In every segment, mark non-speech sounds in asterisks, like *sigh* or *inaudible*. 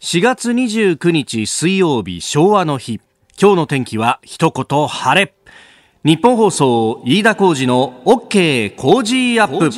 4月29日水曜日昭和の日。今日の天気は一言晴れ。日本放送飯田浩二の OK 工事アップ。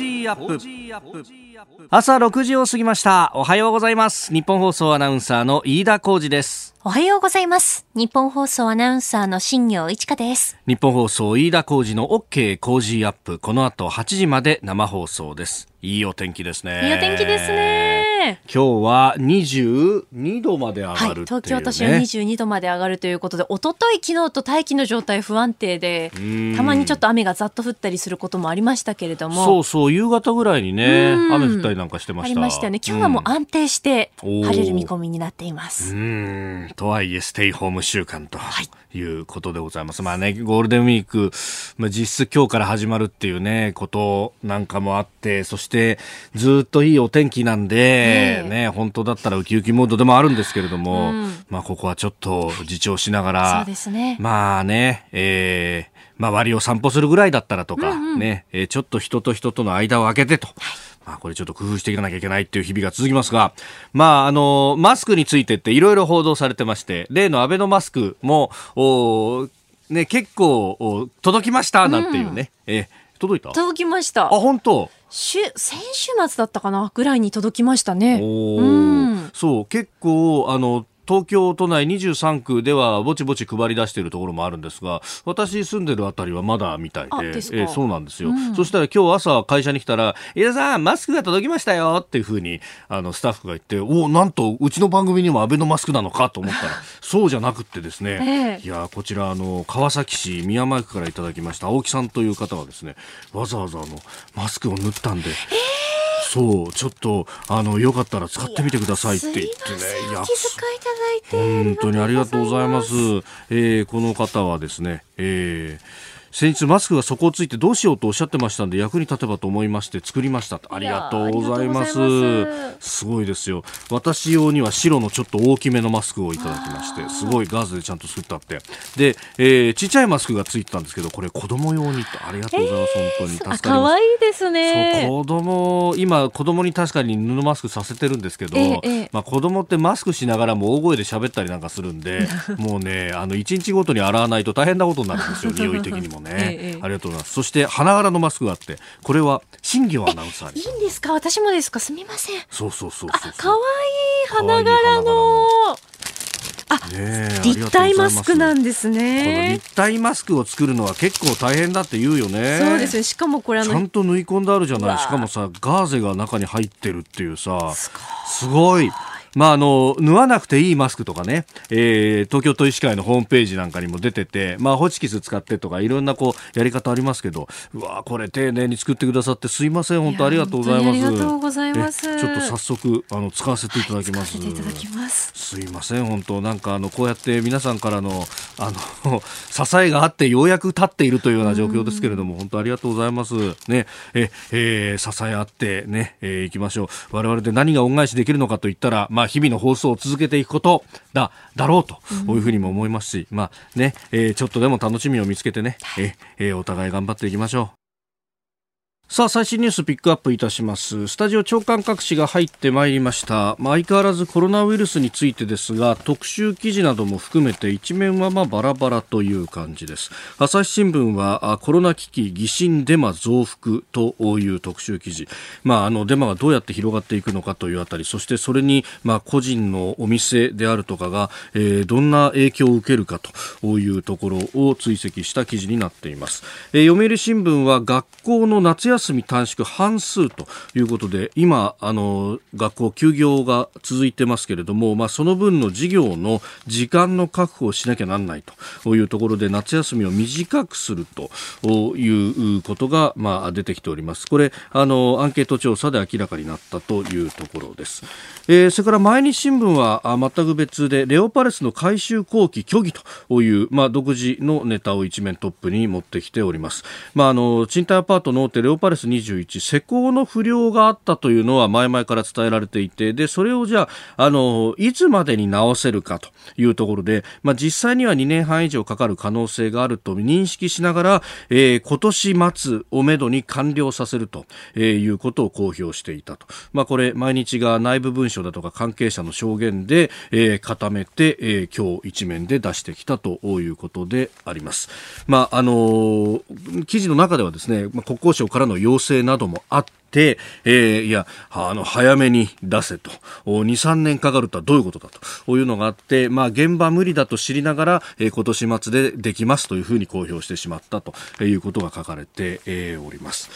朝6時を過ぎました。おはようございます。日本放送アナウンサーの飯田浩二です。おはようございます。日本放送アナウンサーの新業一華です。日本放送飯田浩二の OK 工事アップ。この後8時まで生放送です。いいお天気ですね。いいお天気ですね今日は22度まで上がるね、はい、東京都心は22度まで上がるということで、一昨日昨日と大気の状態不安定で、たまにちょっと雨がざっと降ったりすることもありましたけれども。そうそう、夕方ぐらいにね、雨降ったりなんかしてました。ありましたよね。今日はもう安定して晴れる見込みになっています。うん。とはいえ、ステイホーム週間と。はいいうことでございます。まあね、ゴールデンウィーク、まあ、実質今日から始まるっていうね、ことなんかもあって、そしてずっといいお天気なんで、ね、本当だったらウキウキモードでもあるんですけれども、うん、まあここはちょっと自重しながら、そうですね。まあね、えー、周りを散歩するぐらいだったらとか、うんうん、ね、えー、ちょっと人と人との間を空けてと。はい。まあ、これちょっと工夫していかなきゃいけないっていう日々が続きますが、まあ、あの、マスクについてっていろいろ報道されてまして、例のアベノマスクも、おね、結構、届きましたなんていうね、うん、え届いた？届きました。あ、本当？先週末だったかなぐらいに届きましたね。おうん、そう、結構、あの、東京都内23区ではぼちぼち配り出しているところもあるんですが私住んでるあたりはまだみたいでえー、そうなんですよ、うん、そしたら今日朝会社に来たら「井田さんマスクが届きましたよ」っていうふうにあのスタッフが言っておなんとうちの番組にもアベノマスクなのかと思ったら *laughs* そうじゃなくってですね、えー、いやこちらあの川崎市宮前区からいただきました青木さんという方はですねわざわざあのマスクを縫ったんで。えーそうちょっとあのよかったら使ってみてくださいって言ってねいや気遣いいただいて本当にありがとうございます、えー、この方はですね、えー先日マスクが底をついてどうしようとおっしゃってましたんで役に立てばと思いまして作りました。ありがとうございます。す。ごいですよ。私用には白のちょっと大きめのマスクをいただきましてすごいガーゼでちゃんと作ったって。で、えー、ちっちゃいマスクがついてたんですけどこれ子供用にありがとうございます、えー、本当に助かります。可愛いですね。子供今子供に確かに布マスクさせてるんですけど、えー、まあ子供ってマスクしながらも大声で喋ったりなんかするんで *laughs* もうねあの一日ごとに洗わないと大変なことになるんですよ *laughs* 匂い的にもね、ええ、ありがとうございます。そして花柄のマスクがあってこれは新業アナウンサーにいいんですか？私もですか？すみません。そうそうそうそうかわいい花柄の。あ、ね、立体マスクなんですね。立体マスクを作るのは結構大変だって言うよね。そうですね。しかもこれちゃんと縫い込んであるじゃない。しかもさ、ガーゼが中に入ってるっていうさ、すごい。まあ、あの、縫わなくていいマスクとかね、えー、東京都医師会のホームページなんかにも出てて、まあ、ホチキス使ってとか、いろんなこう、やり方ありますけど、うわこれ丁寧に作ってくださってすいません、本当ありがとうございます。ありがとうございます。ちょっと早速、あの、使わせていただきます。はい、いただきますすいません、本当なんか、あの、こうやって皆さんからの、あの、*laughs* 支えがあって、ようやく立っているというような状況ですけれども、本当ありがとうございます。ね、え、えー、支え合ってね、えー、行きましょう。我々で何が恩返しできるのかといったら、まあ、日々の放送を続けていくことだだろうと、こういうふうにも思いますし、まあね、えー、ちょっとでも楽しみを見つけてね、ええー、お互い頑張っていきましょう。さあ最新ニュースピックアップいたします。スタジオ長官各紙が入ってまいりました、まあ、相変わらずコロナウイルスについてですが特集記事なども含めて一面はまあバラバラという感じです。朝日新聞はコロナ危機疑心デマ増幅という特集記事、まあ、あのデマがどうやって広がっていくのかというあたりそしてそれにまあ個人のお店であるとかが、えー、どんな影響を受けるかというところを追跡した記事になっています、えー、読売新聞は学校の夏休み短縮半数ということで今あの学校休業が続いてますけれども、まあ、その分の授業の時間の確保をしなきゃなんないというところで夏休みを短くするということが、まあ、出てきております。これあのアンケート調査で明らかになったというところです、えー、それから毎日新聞は全く別でレオパレスの改修工期虚偽という、まあ、独自のネタを一面トップに持ってきております、まあ、あの賃貸アパートの大手レオパレス21施工の不良があったというのは前々から伝えられていてでそれをじゃああのいつまでに直せるかというところで、まあ、実際には2年半以上かかる可能性があると認識しながら、えー、今年末をめどに完了させると、えー、いうことを公表していたと、まあ、これ毎日が内部文書だとか関係者の証言で、えー、固めて、えー、今日一面で出してきたということであります。まああの、記事の中ではですね、まあ、国交省からのの要請などもあって、えー、いや、あの、早めに出せと。2、3年かかるとはどういうことだというのがあって、まあ、現場無理だと知りながら、えー、今年末でできますというふうに公表してしまったということが書かれて、えー、おります。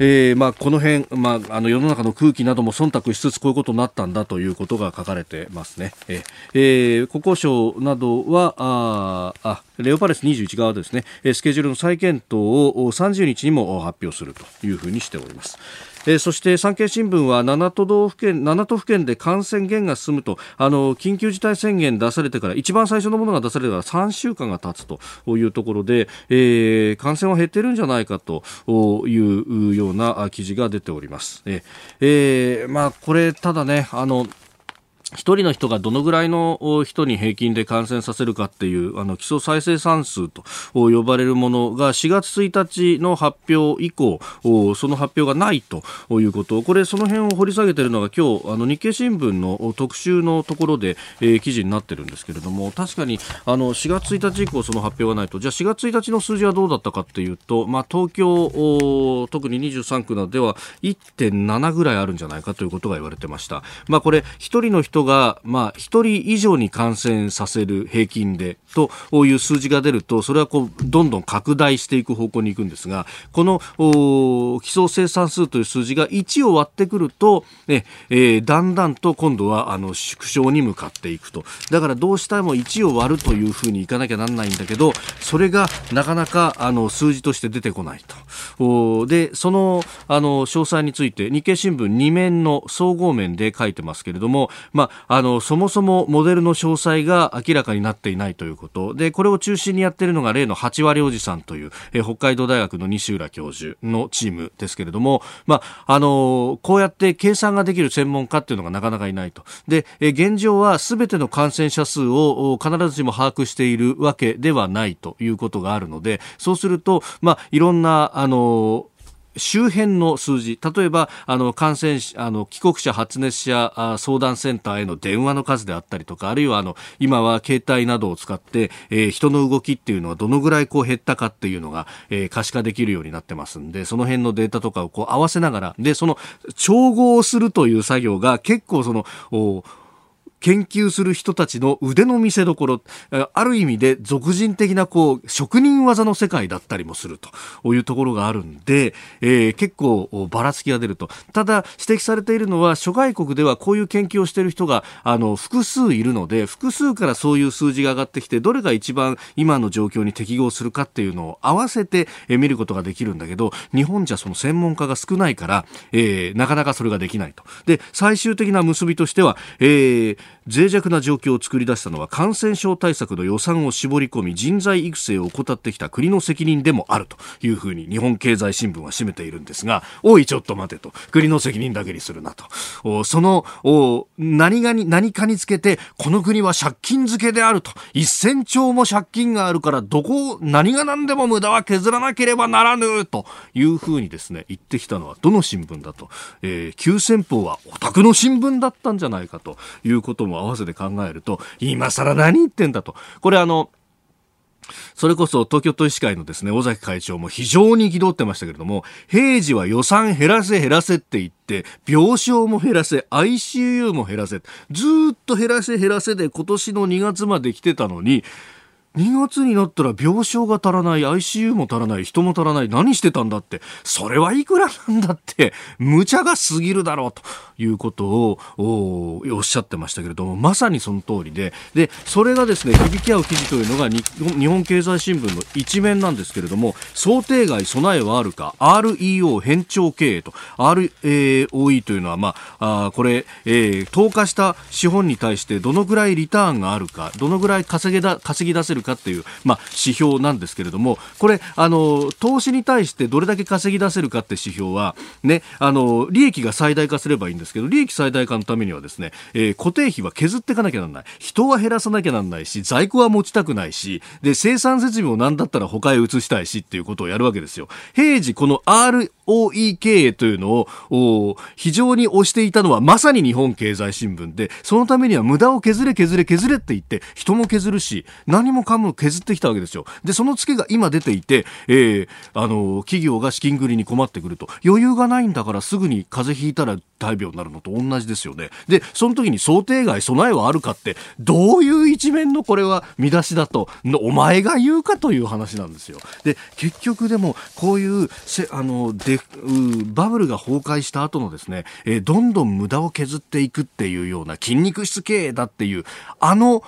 えーまあ、この辺、まあ、あの世の中の空気なども忖度しつつこういうことになったんだということが書かれてますね。えー、国交省などはああレオパレス21側ですねスケジュールの再検討を30日にも発表するというふうにしております。えー、そして産経新聞は7都道府県7都府県で感染減が進むとあの緊急事態宣言出されてから一番最初のものが出されてから3週間が経つというところで、えー、感染は減ってるんじゃないかというような記事が出ております。えー、まあこれただねあの一人の人がどのぐらいの人に平均で感染させるかっていうあの基礎再生産数と呼ばれるものが4月1日の発表以降その発表がないということこれその辺を掘り下げているのが今日あの日経新聞の特集のところで、えー、記事になってるんですけれども確かにあの4月1日以降その発表がないとじゃあ4月1日の数字はどうだったかっていうと、まあ、東京特に23区などでは1.7ぐらいあるんじゃないかということが言われてました。まあ、これ一人の人が、まあ、1人以上に感染させる平均でという数字が出ると、それはこうどんどん拡大していく方向に行くんですが、この基礎生産数という数字が1を割ってくると、ねえー、だんだんと今度はあの縮小に向かっていくと。だからどうしても1を割るというふうにいかなきゃなんないんだけど、それがなかなかあの数字として出てこないと。で、そのあの詳細について日経新聞2面の総合面で書いてますけれども、まあ、あのそもそもモデルの詳細が明らかになっていないということ。でこれを中心にやっているのが例の8割おじさんという、え北海道大学の西浦教授のチームですけれども、まあ、あのこうやって計算ができる専門家っていうのがなかなかいないと。で、え現状は全ての感染者数を必ずしも把握しているわけではないということがあるのでそうすると、まあ、いろんなあの周辺の数字、例えば、あの、感染あの、帰国者、発熱者相談センターへの電話の数であったりとか、あるいは、あの、今は携帯などを使って、えー、人の動きっていうのはどのぐらいこう減ったかっていうのが、えー、可視化できるようになってますんで、その辺のデータとかをこう合わせながら、で、その、調合するという作業が結構そのお、研究する人たちの腕の見せ所、ある意味で俗人的なこう、職人技の世界だったりもするというところがあるんで、えー、結構ばらつきが出ると。ただ、指摘されているのは、諸外国ではこういう研究をしている人が、あの、複数いるので、複数からそういう数字が上がってきて、どれが一番今の状況に適合するかっていうのを合わせて見ることができるんだけど、日本じゃその専門家が少ないから、えー、なかなかそれができないと。で、最終的な結びとしては、えー、脆弱な状況を作り出したのは感染症対策の予算を絞り込み人材育成を怠ってきた国の責任でもあるというふうに日本経済新聞は締めているんですがおいちょっと待てと。国の責任だけにするなと。その何がに何かにつけてこの国は借金付けであると。1000兆も借金があるからどこ何が何でも無駄は削らなければならぬというふうにですね言ってきたのはどの新聞だと、えー、急先鋒はお宅の新聞だったんじゃないかということもも合わせて考えると、今更何言ってんだと。これあの、それこそ東京都医師会のですね、尾崎会長も非常に憤ってましたけれども、平時は予算減らせ減らせって言って、病床も減らせ、ICU も減らせ、ずっと減らせ減らせで今年の2月まで来てたのに、2月になったら病床が足らない、ICU も足らない、人も足らない、何してたんだって、それはいくらなんだって、無茶が過ぎるだろうということをおおっしゃってましたけれども、まさにその通りで、で、それがですね、響き合う記事というのが日本経済新聞の一面なんですけれども、想定外備えはあるか、REO 変調経営と、ROE というのは、まあ、あこれ、えー、投下した資本に対してどのぐらいリターンがあるか、どのぐらい稼げだ稼ぎ出せるかっていう、まあ、指標なんですけれども、これ、あの、投資に対してどれだけ稼ぎ出せるかって指標は、ね、あの、利益が最大化すればいいんですけど、利益最大化のためにはですね、えー、固定費は削っていかなきゃならない。人は減らさなきゃならないし、在庫は持ちたくないし、で、生産設備も何だったら他へ移したいしっていうことをやるわけですよ。平時、この ROE 経営というのを、非常に推していたのはまさに日本経済新聞で、そのためには無駄を削れ削れ削れって言って、人も削るし、何もかも削ってきたわけですよ。で、そのツケが今出ていて、えー、あの、企業が資金繰りに困ってくると。余裕がないんだからすぐに風邪ひいたら大病になるのと同じですよね。で、その時に想定外備えはあるかって、どういう一面のこれは見出しだと、お前が言うかという話なんですよ。で、結局でも、こういう、せあの、で、バブルが崩壊した後のですね、えー、どんどん無駄を削っていくっていうような筋肉質経営だっていう、あの、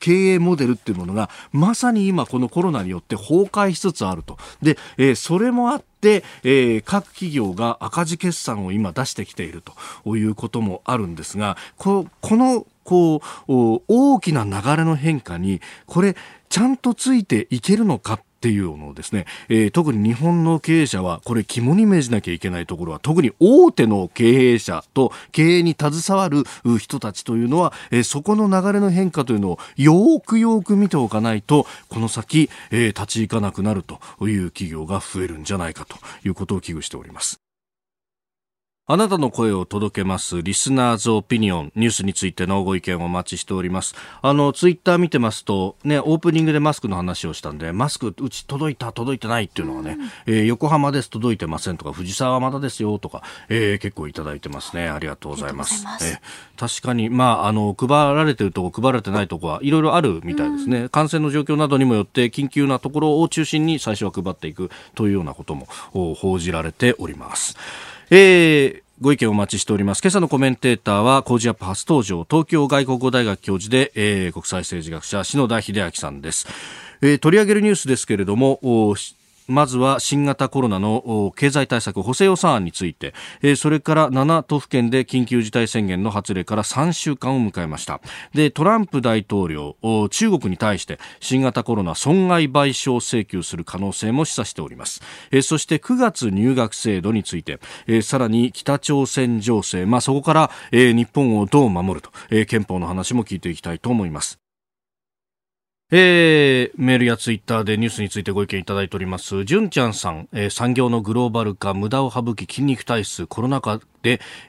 経営モデルっていうものが、まさに今このコロナによって崩壊しつつあると。で、えー、それもあって、えー、各企業が赤字決算を今出してきているということもあるんですが、ここのこう大きな流れの変化にこれちゃんとついていけるのかっっていうのをですね、えー、特に日本の経営者はこれ肝に銘じなきゃいけないところは特に大手の経営者と経営に携わる人たちというのは、えー、そこの流れの変化というのをよくよく見ておかないとこの先、えー、立ち行かなくなるという企業が増えるんじゃないかということを危惧しております。あなたの声を届けます、リスナーズオピニオン、ニュースについてのご意見をお待ちしております。あの、ツイッター見てますと、ね、オープニングでマスクの話をしたんで、マスク、うち届いた、届いてないっていうのはね、うん、えー、横浜です、届いてませんとか、藤沢はまだですよとか、えー、結構いただいてますね。ありがとうございます。ますえー、確かに、まあ、あの、配られてるとこ、配られてないとこはいろいろあるみたいですね、うん。感染の状況などにもよって、緊急なところを中心に最初は配っていくというようなことも報じられております。えーご意見お待ちしております。今朝のコメンテーターは、コージアップ初登場、東京外国語大学教授で、えー、国際政治学者、篠田秀明さんです。えー、取り上げるニュースですけれども、まずは新型コロナの経済対策補正予算案について、それから7都府県で緊急事態宣言の発令から3週間を迎えました。でトランプ大統領中国に対して新型コロナ損害賠償請求する可能性も示唆しております。そして9月入学制度についてさらに北朝鮮情勢、まあ、そこから日本をどう守ると憲法の話も聞いていきたいと思います。えー、メールやツイッターでニュースについてご意見いただいております。純ちゃんさん、えー、産業のグローバル化、無駄を省き筋肉体質、コロナ禍、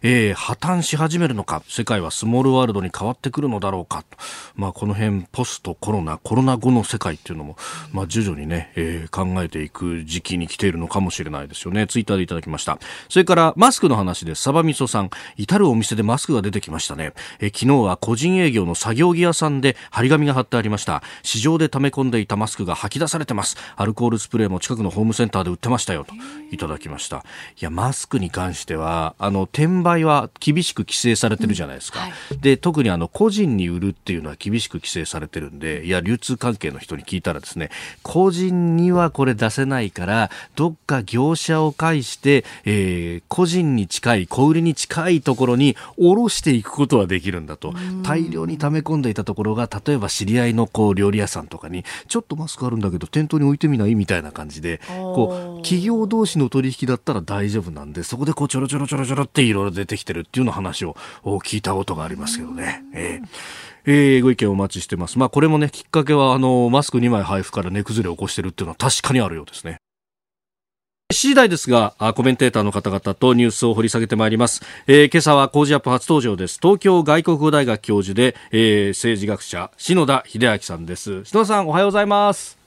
えー、破綻し始めるのか世界はスモールワールドに変わってくるのだろうかと。まあ、この辺ポストコロナコロナ後の世界っていうのも、まあ、徐々にね、えー、考えていく時期に来ているのかもしれないですよね。ツイッターでいただきました。それからマスクの話でサバミソさん至るお店でマスクが出てきましたね、えー、昨日は個人営業の作業着屋さんで張り紙が貼ってありました。市場で溜め込んでいたマスクが吐き出されてます。アルコールスプレーも近くのホームセンターで売ってましたよといただきました。いやマスクに関してはあの転売は厳しく規制されてるじゃないですか。うんはい、で、特にあの、個人に売るっていうのは厳しく規制されてるんで、いや、流通関係の人に聞いたらですね、個人にはこれ出せないから、どっか業者を介して、えー、個人に近い、小売りに近いところに卸していくことはできるんだと。大量に溜め込んでいたところが、例えば知り合いのこう、料理屋さんとかに、ちょっとマスクあるんだけど、店頭に置いてみない？みたいな感じで、こう、企業同士の取引だったら大丈夫なんで、そこでこう、ちょろちょろちょろちょろっていろいろ出てきてるっていうの話を聞いたことがありますけどね。えーえ、ご意見お待ちしてます。まあこれもね、きっかけはあの、マスク2枚配布から値崩れを起こしてるっていうのは確かにあるようですね。7時台ですが、コメンテーターの方々とニュースを掘り下げてまいります。えー、今朝は工事アップ初登場です。東京外国語大学教授で、えー、政治学者、篠田秀明さんです。篠田さん、おはようございます。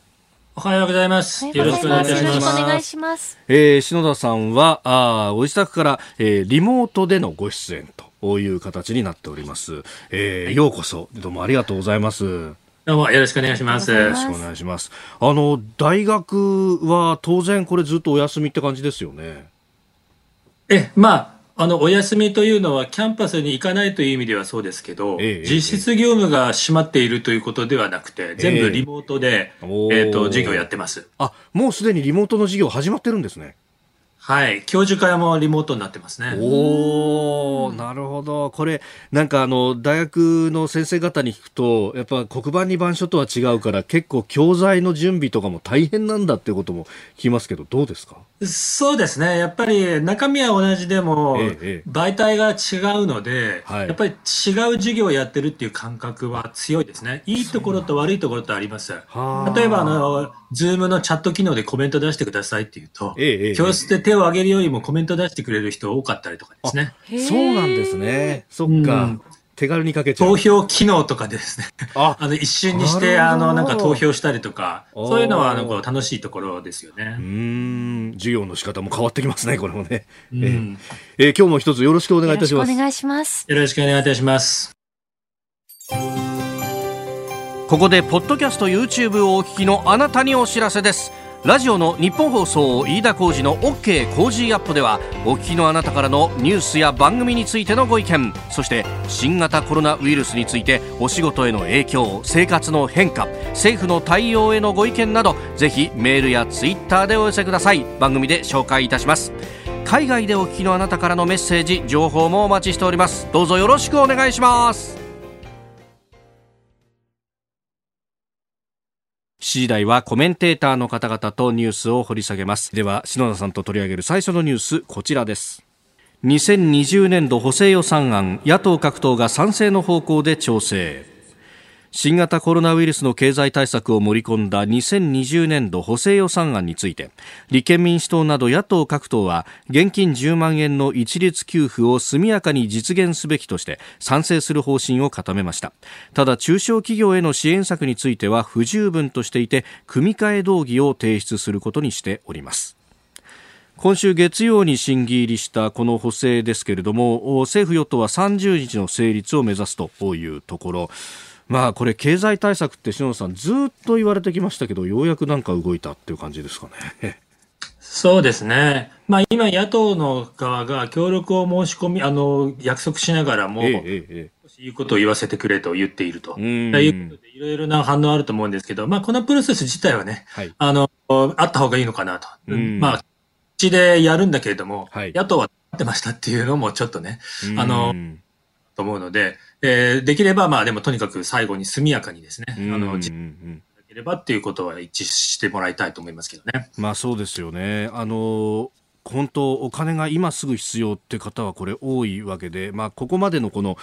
おはようございます。よろしくお願いします。よろしくお願いします。えー、篠田さんは、あご自宅から、えー、リモートでのご出演という形になっております。えー、ようこそ、どうもありがとうございます。どうもよろしくお願いします。よろしくお願いします。あの、大学は当然これずっとお休みって感じですよね。え、まあ、あのお休みというのはキャンパスに行かないという意味ではそうですけど、ええ、実質業務が閉まっているということではなくて、全部リモートで、えー、えーと授業やってます。あもうすでにリモートの授業始まってるんですね。はい。教授会もリモートになってますね。おお、なるほど。これ、なんかあの、大学の先生方に聞くと、やっぱ黒板に板書とは違うから、結構教材の準備とかも大変なんだっていうことも聞きますけど、どうですか？そうですね。やっぱり中身は同じでも、媒体が違うので、やっぱり違う授業をやってるっていう感覚は強いですね。いいところと悪いところとあります。例えば、あの、ズームのチャット機能でコメント出してくださいって言うと、教室で手を挙げるよりもコメント出してくれる人多かったりとかですね。そうなんですね。そっか。手軽に書けちゃう。投票機能とかでですね。あ *laughs* あの、一瞬にして、あの、なんか投票したりとか、そういうのは、あの、楽しいところですよね。うん。授業の仕方も変わってきますね、これもね。うん、えー、えー、今日も一つよろしくお願いいたします。お願いします。よろしくお願いいたします。ここで、ポッドキャスト YouTube をお聞きのあなたにお知らせです。ラジオの日本放送飯田浩司の OK コージーアップではお聞きのあなたからのニュースや番組についてのご意見そして新型コロナウイルスについてお仕事への影響生活の変化政府の対応へのご意見などぜひメールやツイッターでお寄せください。番組で紹介いたします。海外でお聞きのあなたからのメッセージ情報もお待ちしております。どうぞよろしくお願いします。時台はコメンテーターの方々とニュースを掘り下げます。では、篠田さんと取り上げる最初のニュース、こちらです。2020年度補正予算案、野党各党が賛成の方向で調整。新型コロナウイルスの経済対策を盛り込んだ2020年度補正予算案について立憲民主党など野党各党は現金10万円の一律給付を速やかに実現すべきとして賛成する方針を固めました。ただ中小企業への支援策については不十分としていて組み替え動議を提出することにしております。今週月曜に審議入りしたこの補正ですけれども政府与党は30日の成立を目指すというところ。まあこれ経済対策って篠野さんずっと言われてきましたけどようやくなんか動いたっていう感じですかね。そうですね。まあ今野党の側が協力を申し込み、あの、約束しながらも、ええええ、いうことを言わせてくれと言っていると。いうことでいろいろな反応あると思うんですけど、まあこのプロセス自体はね、はい、あの、あった方がいいのかなと。まあ、口でやるんだけれども、はい、野党はってましたっていうのもちょっとね、あの、と思うので、えー、できれば、まあでもとにかく最後に速やかにですね、あの、実ければっていうことは一致してもらいたいと思いますけどね。まあそうですよね。あの、本当、お金が今すぐ必要って方はこれ多いわけで、まあ、ここまでのこの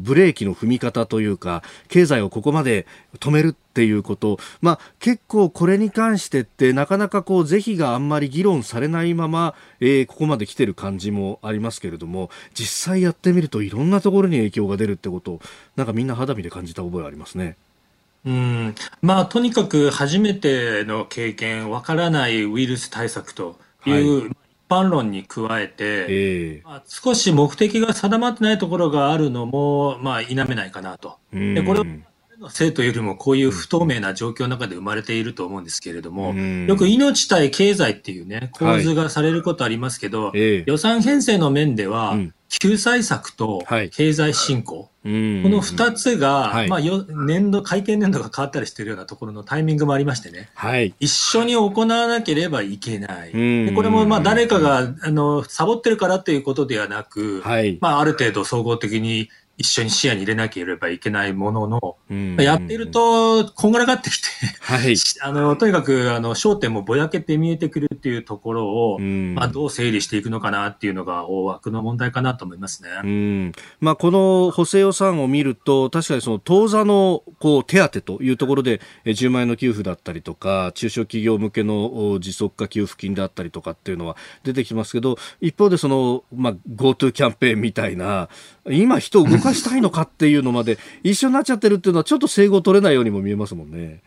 ブレーキの踏み方というか、経済をここまで止めるっていうこと、まあ、結構これに関してってなかなかこう是非があんまり議論されないまま、えー、ここまで来てる感じもありますけれども、実際やってみるといろんなところに影響が出るってことを、なんかみんな肌身で感じた覚えありますね。うんまあ、とにかく初めての経験、わからないウイルス対策という、はい般論に加えて、えー、まあ、少し目的が定まってないところがあるのも、まあ、否めないかなと。でこれの生というよりもこういう不透明な状況の中で生まれていると思うんですけれども、よく命対経済っていうね、構図がされることありますけど、はい、予算編成の面では、救済策と経済振興、はい、この二つが、はい、まあ、年度、会計年度が変わったりしているようなところのタイミングもありましてね、はい、一緒に行わなければいけない。でこれも、まあ、誰かが、あの、サボってるからということではなく、まあ、ある程度総合的に一緒に視野に入れなければいけないものの、うん。やってると、こんがらがってきてはい、*laughs* あの、とにかく、あの、焦点もぼやけて見えてくるっていうところを、うん、まあ、どう整理していくのかなっていうのが大枠の問題かなと思いますね。うん、まあ、この補正予算を見ると、確かにその当座の、こう、手当というところで、10万円の給付だったりとか、中小企業向けの持続化給付金であったりとかっていうのは出てきますけど、一方でその、まあ、GoTo キャンペーンみたいな、今人を動かしたいのかっていうのまで一緒になっちゃってるっていうのはちょっと整合取れないようにも見えますもんね。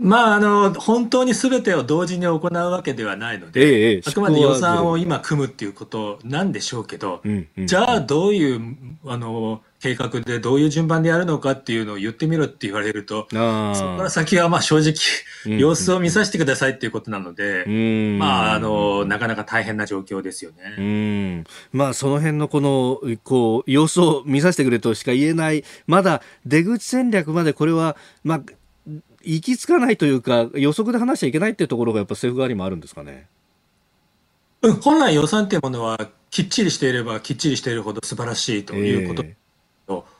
まあ、あの、本当に全てを同時に行うわけではないので、ええ、あくまで予算を今組むっていうことなんでしょうけど、うんうん、じゃあどういう、あの、計画でどういう順番でやるのかっていうのを言ってみろって言われると、そこから先はまあ正直、様子を見させてくださいっていうことなので、うん、まあ、あの、なかなか大変な状況ですよね。うん、まあ、その辺のこの、こう、様子を見させてくれとしか言えない、まだ出口戦略までこれは、まあ、行き着かないというか、予測で話しちゃいけないっていうところがやっぱ政府側にもあるんですかね。うん、本来予算というものはきっちりしていればきっちりしているほど素晴らしいということ、えー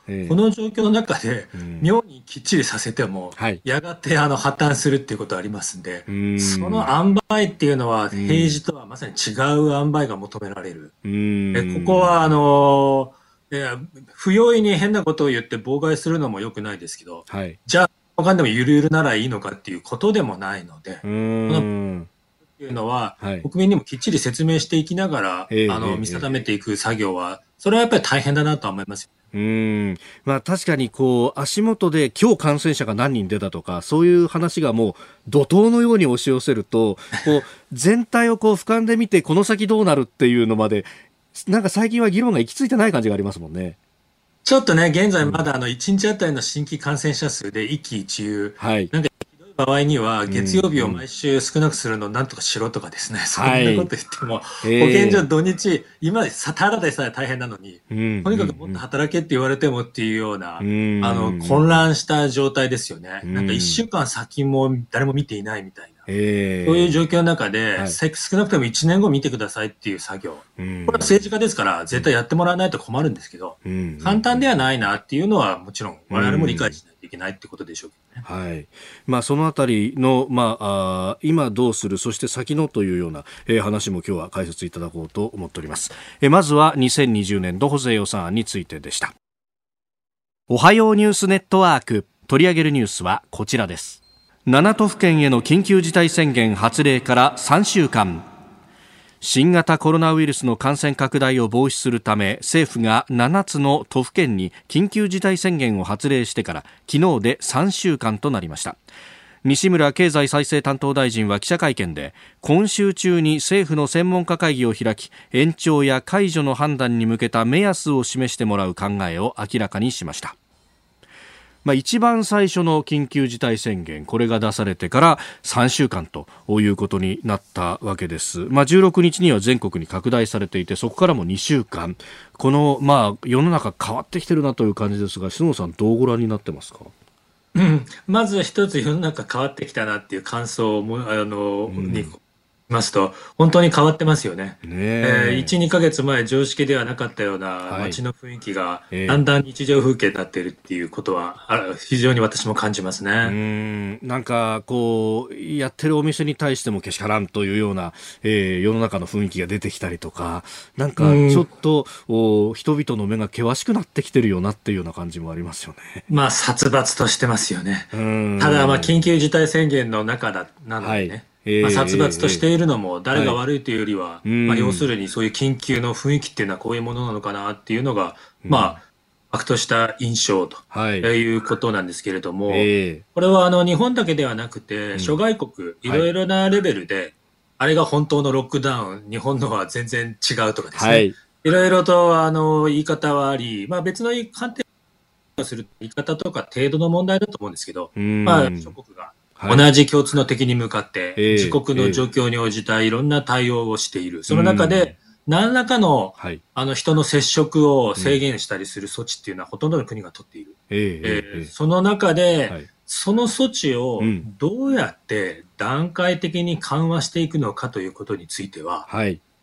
えー、この状況の中で、妙にきっちりさせても、やがてあの破綻するっていうことはありますんで、その塩梅っていうのは、平時とはまさに違う塩梅が求められる。えここは、あのー、不用意に変なことを言って妨害するのも良くないですけど、はい、じゃあ、わかんでもゆるゆるならいいのかっていうことでもないので、っていうのは、はい、国民にもきっちり説明していきながら、えー、あの、見定めていく作業は、それはやっぱり大変だなと思います。うんまあ、確かにこう足元で今日感染者が何人出たとかそういう話がもう怒涛のように押し寄せると *laughs* こう全体をこう俯瞰で見てこの先どうなるっていうのまでなんか最近は議論が行き着いてない感じがありますもんね。ちょっとね、現在まだあの1日あたりの新規感染者数で一喜一憂、はい、なんか場合には、月曜日を毎週少なくするのなんとかしろとかですね、うん、そんなこと言っても、はい、保健所土日、今さ、ただでさえ大変なのに、うん、とにかくもっと働けって言われてもっていうような、うん、あの、混乱した状態ですよね。なんか一週間先も誰も見ていないみたいな。えー、そういう状況の中で、はい、少なくとも1年後見てくださいっていう作業、うん、これは政治家ですから、絶対やってもらわないと困るんですけど、うん、簡単ではないなっていうのは、もちろん、我々も理解しないといけないってことでしょうけどね。はいまあ、そのあたりの、まあ、あ今どうする、そして先のというような、えー、話も今日は解説いただこうと思っております。えー、まずは2020年度補正予算案についてでした。おはようニュースネットワーク取り上げるニュースはこちらです。7都府県への緊急事態宣言発令から3週間。新型コロナウイルスの感染拡大を防止するため政府が7つの都府県に緊急事態宣言を発令してから昨日で3週間となりました。西村経済再生担当大臣は記者会見で今週中に政府の専門家会議を開き延長や解除の判断に向けた目安を示してもらう考えを明らかにしました。まあ、一番最初の緊急事態宣言、これが出されてから3週間ということになったわけです。まあ、16日には全国に拡大されていて、そこからも2週間、この、まあ、世の中変わってきてるなという感じですが、篠野さん、どうご覧になってますか？うん、まず一つ世の中変わってきたなっていう感想もあの、うん、にますと、本当に変わってますよね。ねえー、1、2か月前、常識ではなかったような街の雰囲気が、だんだん日常風景になっているっていうことは、非常に私も感じますね。うんなんか、こう、やってるお店に対してもけしからんというような、えー、世の中の雰囲気が出てきたりとか、なんか、ちょっと、お人々の目が険しくなってきてるよなっていうような感じもありますよね。まあ、殺伐としてますよね。ただ、まあ、緊急事態宣言の中だ、なのでね。はいまあ、殺伐としているのも誰が悪いというよりは、はい、まあ、要するにそういう緊急の雰囲気っていうのはこういうものなのかなっていうのが、まあ、悪とした印象とい。うことなんですけれども、これはあの日本だけではなくて、諸外国、い。ろいろなレベルで、あれが本当のロックダウン、日本のは全然違うとかですね、はい、いろいろとあの言い方はあり、まあ、別の観点する言い方とか程度の問題だと思うんですけど、まあ、諸国が同じ共通の敵に向かって、自国の状況に応じたいろんな対応をしている。その中で、何らかの、あの人の接触を制限したりする措置っていうのはほとんどの国が取っている。えその中で、その措置をどうやって段階的に緩和していくのかということについては、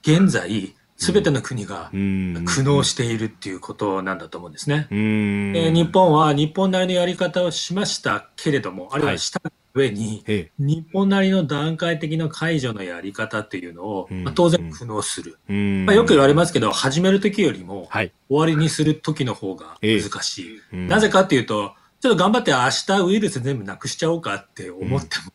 現在、すべての国が苦悩しているっていうことなんだと思うんですね。え日本は日本なりのやり方をしましたけれども、あるいはした上に、日本なりの段階的な解除のやり方っていうのを、まあ、当然苦悩する。まあ、よく言われますけど、始めるときよりも、終わりにするときの方が難しい。なぜかっていうと、ちょっと頑張って明日ウイルス全部なくしちゃおうかって思っても、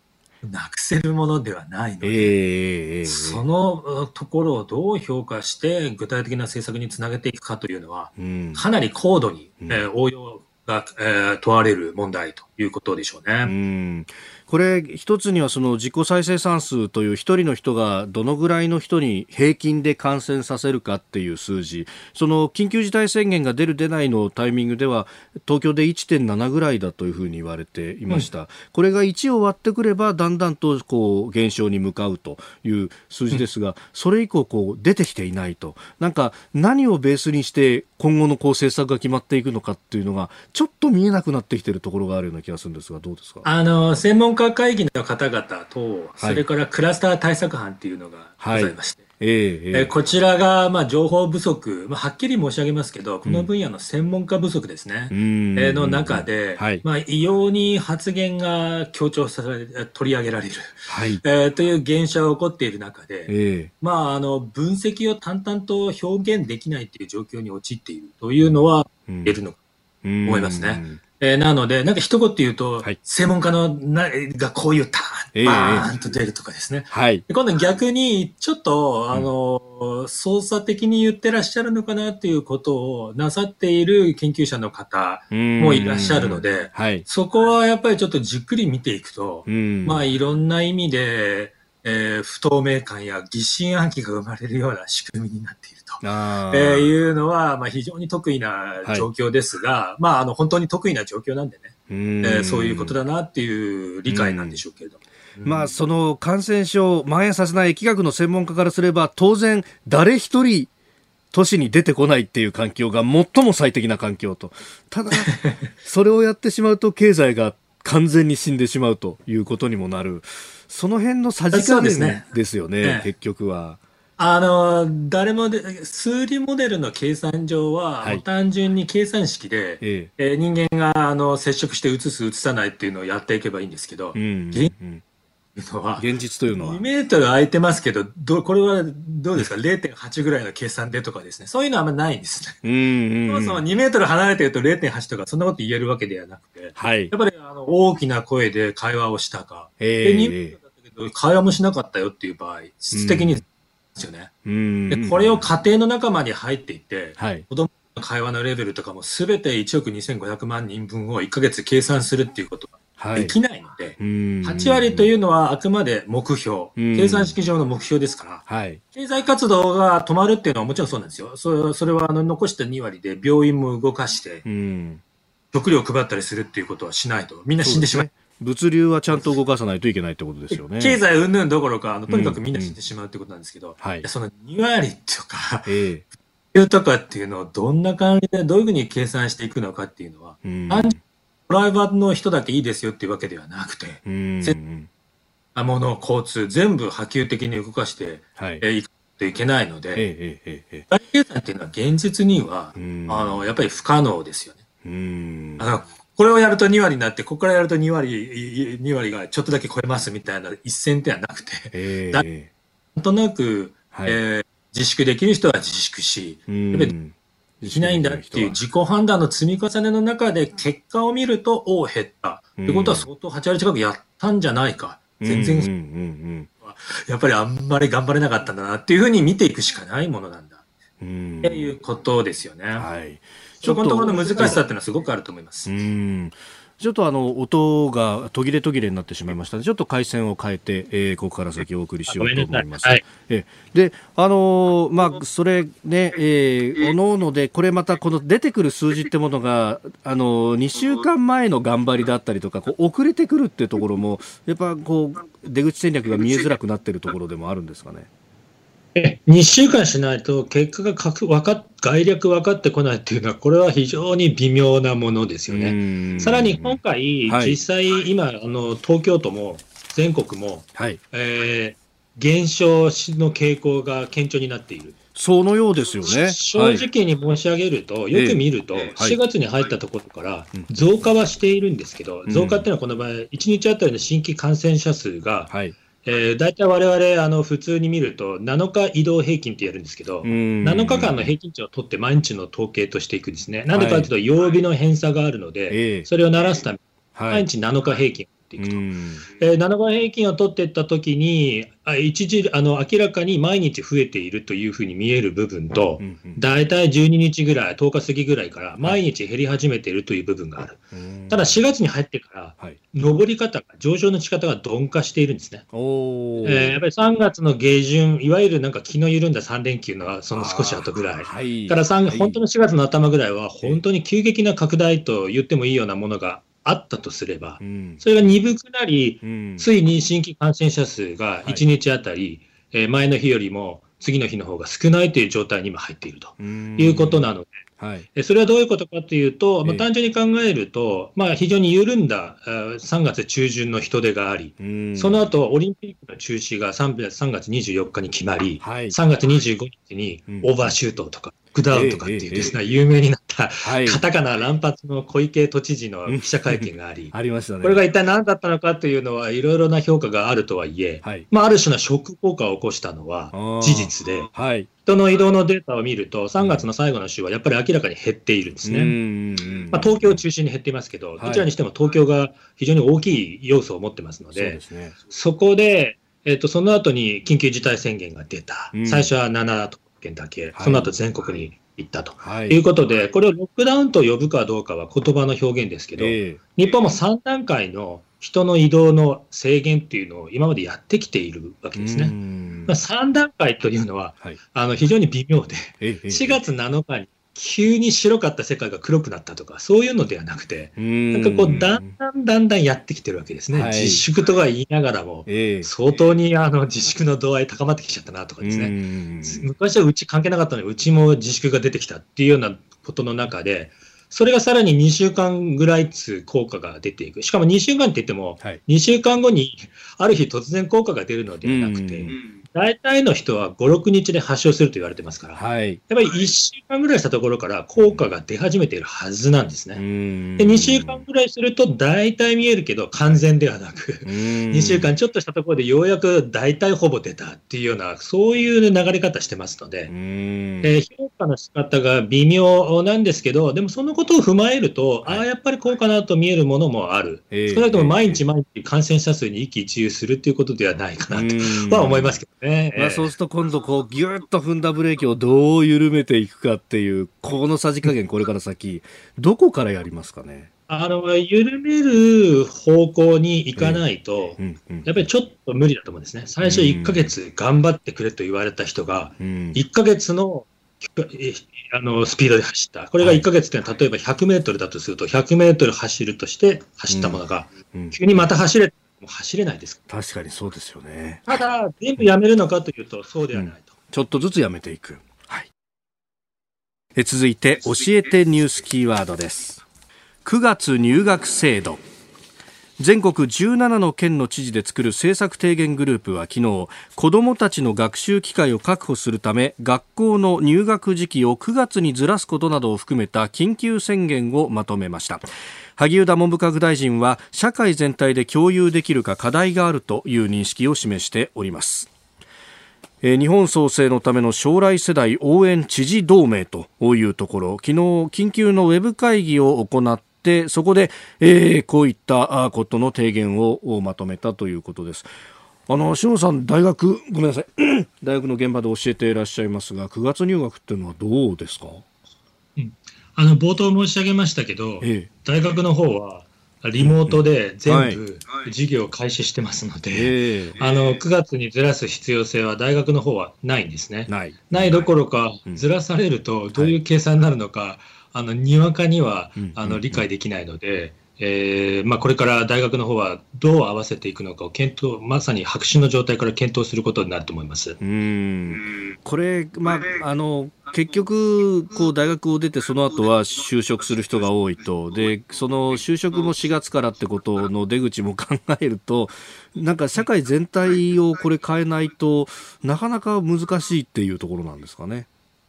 なくせるものではないので、えー、そのところをどう評価して具体的な政策につなげていくかというのは、うん、かなり高度に、えー、応用が、えー、問われる問題ということでしょうね。うんこれ一つにはその自己再生産数という一人の人がどのぐらいの人に平均で感染させるかっていう数字。その緊急事態宣言が出る出ないのタイミングでは東京で1.7ぐらいだというふうに言われていました、うん、これが1を割ってくればだんだんとこう減少に向かうという数字ですが、うん、それ以降こう出てきていないと。なんか何をベースにして今後のこう政策が決まっていくのかっていうのがちょっと見えなくなってきているところがあるような気がするんですがどうですか？あの専門家家会議の方々と、それからクラスター対策班っていうのがございまして、はい。えー、えー、こちらが、まあ、情報不足、まあ、はっきり申し上げますけど、この分野の専門家不足ですね、うん、えー、の中で、はい、まあ、異様に発言が強調され、取り上げられる、はい。えー、という現象が起こっている中で、えー、まあ、あの、分析を淡々と表現できないという状況に陥っているというのは言えるのかと思いますね。えー、なので、なんか一言言うと、はい、専門家のながこう言ったバーンと出るとかですね。はい。今度逆に、ちょっと、あの、操作的に言ってらっしゃるのかなっていうことをなさっている研究者の方もいらっしゃるので、はい。そこはやっぱりちょっとじっくり見ていくと、まあいろんな意味で、えー、不透明感や疑心暗鬼が生まれるような仕組みになっていると、えー、いうのは、まあ、非常に得意な状況ですが、はい、まあ、あの本当に得意な状況なんでね、えー、そういうことだなっていう理解なんでしょうけれども。まあ、その感染症蔓延させない疫学の専門家からすれば当然誰一人都市に出てこないっていう環境が最も最適な環境と。ただ *laughs* それをやってしまうと経済が完全に死んでしまうということにもなる。その辺のさじ加減ですよね、ね結局は。あの、誰もで、数理モデルの計算上は、はい、単純に計算式で、えええ人間があの接触して移す、移さないっていうのをやっていけばいいんですけど、うんうんのは、現実というのは。2メートル空いてますけど、どこれはどうですか ?0.8 ぐらいの計算でとかですね。そういうのはあんまないんですね。うんそもそも2メートル離れてると0.8とか、そんなこと言えるわけではなくて、はい。やっぱりあの大きな声で会話をしたか、えー、で2メートルだったけど、会話もしなかったよっていう場合、質的にですよね。うん。で、これを家庭の仲間に入っていって、はい、子供の会話のレベルとかもすべて1億2500万人分を1ヶ月計算するっていうことができないので、はい、8割というのはあくまで目標、計算式上の目標ですから、はい、経済活動が止まるっていうのはもちろんそうなんですよ。それそれはあの残した2割で病院も動かして、食料を配ったりするっていうことはしないと、みんな死んでしまう。物流はちゃんと動かさないといけないってことですよね。経済云々どころか、あのとにかくみんな死んでしまうってことなんですけど、うん。うんはい、その2割とか、ええ、とかっていうのをどんな感じで、どういうふうに計算していくのかっていうのは、うん、ドライバーの人だけいいですよっていうわけではなくて、物、交通、全部波及的に動かして、はい、えー、いくといけないので、ええええ、経済っていうのは現実には、あの、やっぱり不可能ですよね。あのこれをやると2割になって、ここからやると2割、2割がちょっとだけ超えますみたいな一線ではなくて、えー、なんとなく、はい、えー、自粛できる人は自粛し、やっぱりできないんだっていう自己判断の積み重ねの中で結果を見ると、おお、減った。ってことは相当8割近くやったんじゃないか。全然、やっぱりあんまり頑張れなかったんだなっていうふうに見ていくしかないものなんだ。っていうことですよね。はい。そこのところの難しさっていうのはすごくあると思います。うんちょっとあの音が途切れ途切れになってしまいましたので、ちょっと回線を変えて、えー、ここから先お送りしようと思います。はい、えで、あのー、まあ、それね、えー、おのおので、これまたこの出てくる数字ってものが、あのー、2週間前の頑張りだったりとか、こう遅れてくるっていうところも、やっぱこう、出口戦略が見えづらくなってるところでもあるんですかね？え2週間しないと結果がかく分か概略分かってこないっていうのは、これは非常に微妙なものですよね。さらに今回、はい、実際、今あの、東京都も全国も、はい。えー、減少の傾向が顕著になっている。そのようですよね。正直に申し上げると、はい、よく見ると、4月に入ったところから増加はしているんですけど、増加っていうのはこの場合、1日あたりの新規感染者数が、はいえー、大体われわれ、あの、普通に見ると、7日移動平均ってやるんですけど、7日間の平均値を取って毎日の統計としていくんですね。なんでかというと、曜日の偏差があるので、それを鳴らすために、毎日7日平均っていくと。えー、7日平均を取っていったときに、あ一時あの明らかに毎日増えているというふうに見える部分と、大体12日ぐらい、10日過ぎぐらいから、毎日減り始めているという部分がある。ただ、4月に入ってから、上り方が、上昇の仕方が鈍化しているんですね。えー、やっぱり3月の下旬、いわゆるなんか気の緩んだ3連休のその少し後ぐらい、はい、から3、はい、本当の4月の頭ぐらいは、本当に急激な拡大と言ってもいいようなものがあったとすれば、うん、それが鈍くなり、うん、ついに新規感染者数が1日あたり、はい、えー、前の日よりも次の日の方が少ないという状態に今入っているということなので、はい、それはどういうことかというと、まあ、単純に考えると、まあ、非常に緩んだ3月中旬の人出があり、その後オリンピックの中止が 3, 3月24日に決まり、はい、3月25日にオーバーシュートとか、ックダウンとかっていうですね、有名になった、カタカナ乱発の小池都知事の記者会見があり、*laughs* ありましたね。これが一体何だったのかというのは、いろいろな評価があるとはいえ、はい、まあ、ある種のショック効果を起こしたのは事実で、はい、人の移動のデータを見ると、3月の最後の週はやっぱり明らかに減っているんですね。まあ、東京を中心に減っていますけど、どちらにしても東京が非常に大きい要素を持ってますので、そ、ね、こで、えっと、その後に緊急事態宣言が出た、最初は7都県だけ、その後全国に行ったと、はい、いうことで、これをロックダウンと呼ぶかどうかは言葉の表現ですけど、えー、日本も3段階の人の移動の制限っていうのを今までやってきているわけですね。まあ、3段階というのは、はい、あの非常に微妙で、えー、4月7日に急に白かった世界が黒くなったとか、そういうのではなくて、なんかこう、だんだんだんだんやってきてるわけですね。はい、自粛とか言いながらも、相当にあの自粛の度合い高まってきちゃったなとかですね。昔はうち関係なかったのに、うちも自粛が出てきたっていうようなことの中で、それがさらに2週間ぐらいつ効果が出ていく。しかも2週間って言っても、2週間後にある日突然効果が出るのではなくて、大体の人は5、6日で発症すると言われてますから、はい、やっぱり1週間ぐらいしたところから効果が出始めているはずなんですね。で2週間ぐらいすると大体見えるけど完全ではなく、2週間ちょっとしたところでようやく大体ほぼ出たっていうような、そういう流れ方してますので、で評価の仕方が微妙なんですけど、でもそのことを踏まえると、はい、ああ、やっぱりこうかなと見えるものもある。少なくとも毎日毎日感染者数に一喜一憂するということではないかなとは思いますけどね。まあ、そうすると今度こうギュッと踏んだブレーキをどう緩めていくかっていうこのさじ加減これから先どこからやりますかねあの緩める方向に行かないと、やっぱりちょっと無理だと思うんですね。最初1か月頑張ってくれと言われた人が、1か月のあのスピードで走った、これが1か月って例えば100メートルだとすると、100メートル走るとして走ったものが、急にまた走れもう走れないです確かにそうですよね。ただ、全部やめるのかというと、そうではないと、うん、ちょっとずつやめていく。はい。え続いて、教えてニュースキーワードです。9月入学制度。全国17の県の知事で作る政策提言グループは昨日子どもたちの学習機会を確保するため学校の入学時期を9月にずらすことなどを含めた緊急宣言をまとめました。萩生田文部科学大臣は社会全体で共有できるか課題があるという認識を示しております。日本創生のための将来世代応援知事同盟というところ。昨日緊急のウェブ会議を行ってそこで、えー、こういったことの提言をまとめたということです。あの篠さん大学ごめんなさい。*clears throat* 大学の現場で教えていらっしゃいますが9月入学っていうのはどうですか？あの冒頭申し上げましたけど、ええ、大学の方はリモートで全部授業を開始してますので、あの9月にずらす必要性は大学の方はないんですね。ない。ないどころか、ずらされるとどういう計算になるのか、あのにわかにはあの理解できないので、えーまあ、これから大学の方はどう合わせていくのかを検討、まさに白紙の状態から検討することになると思います。うん。これ、まあ、あの結局、こう大学を出て、その後は就職する人が多いと、でその就職も4月からってことの出口も考えると、なんか社会全体をこれ変えないとなかなか難しいっていうところなんですかね。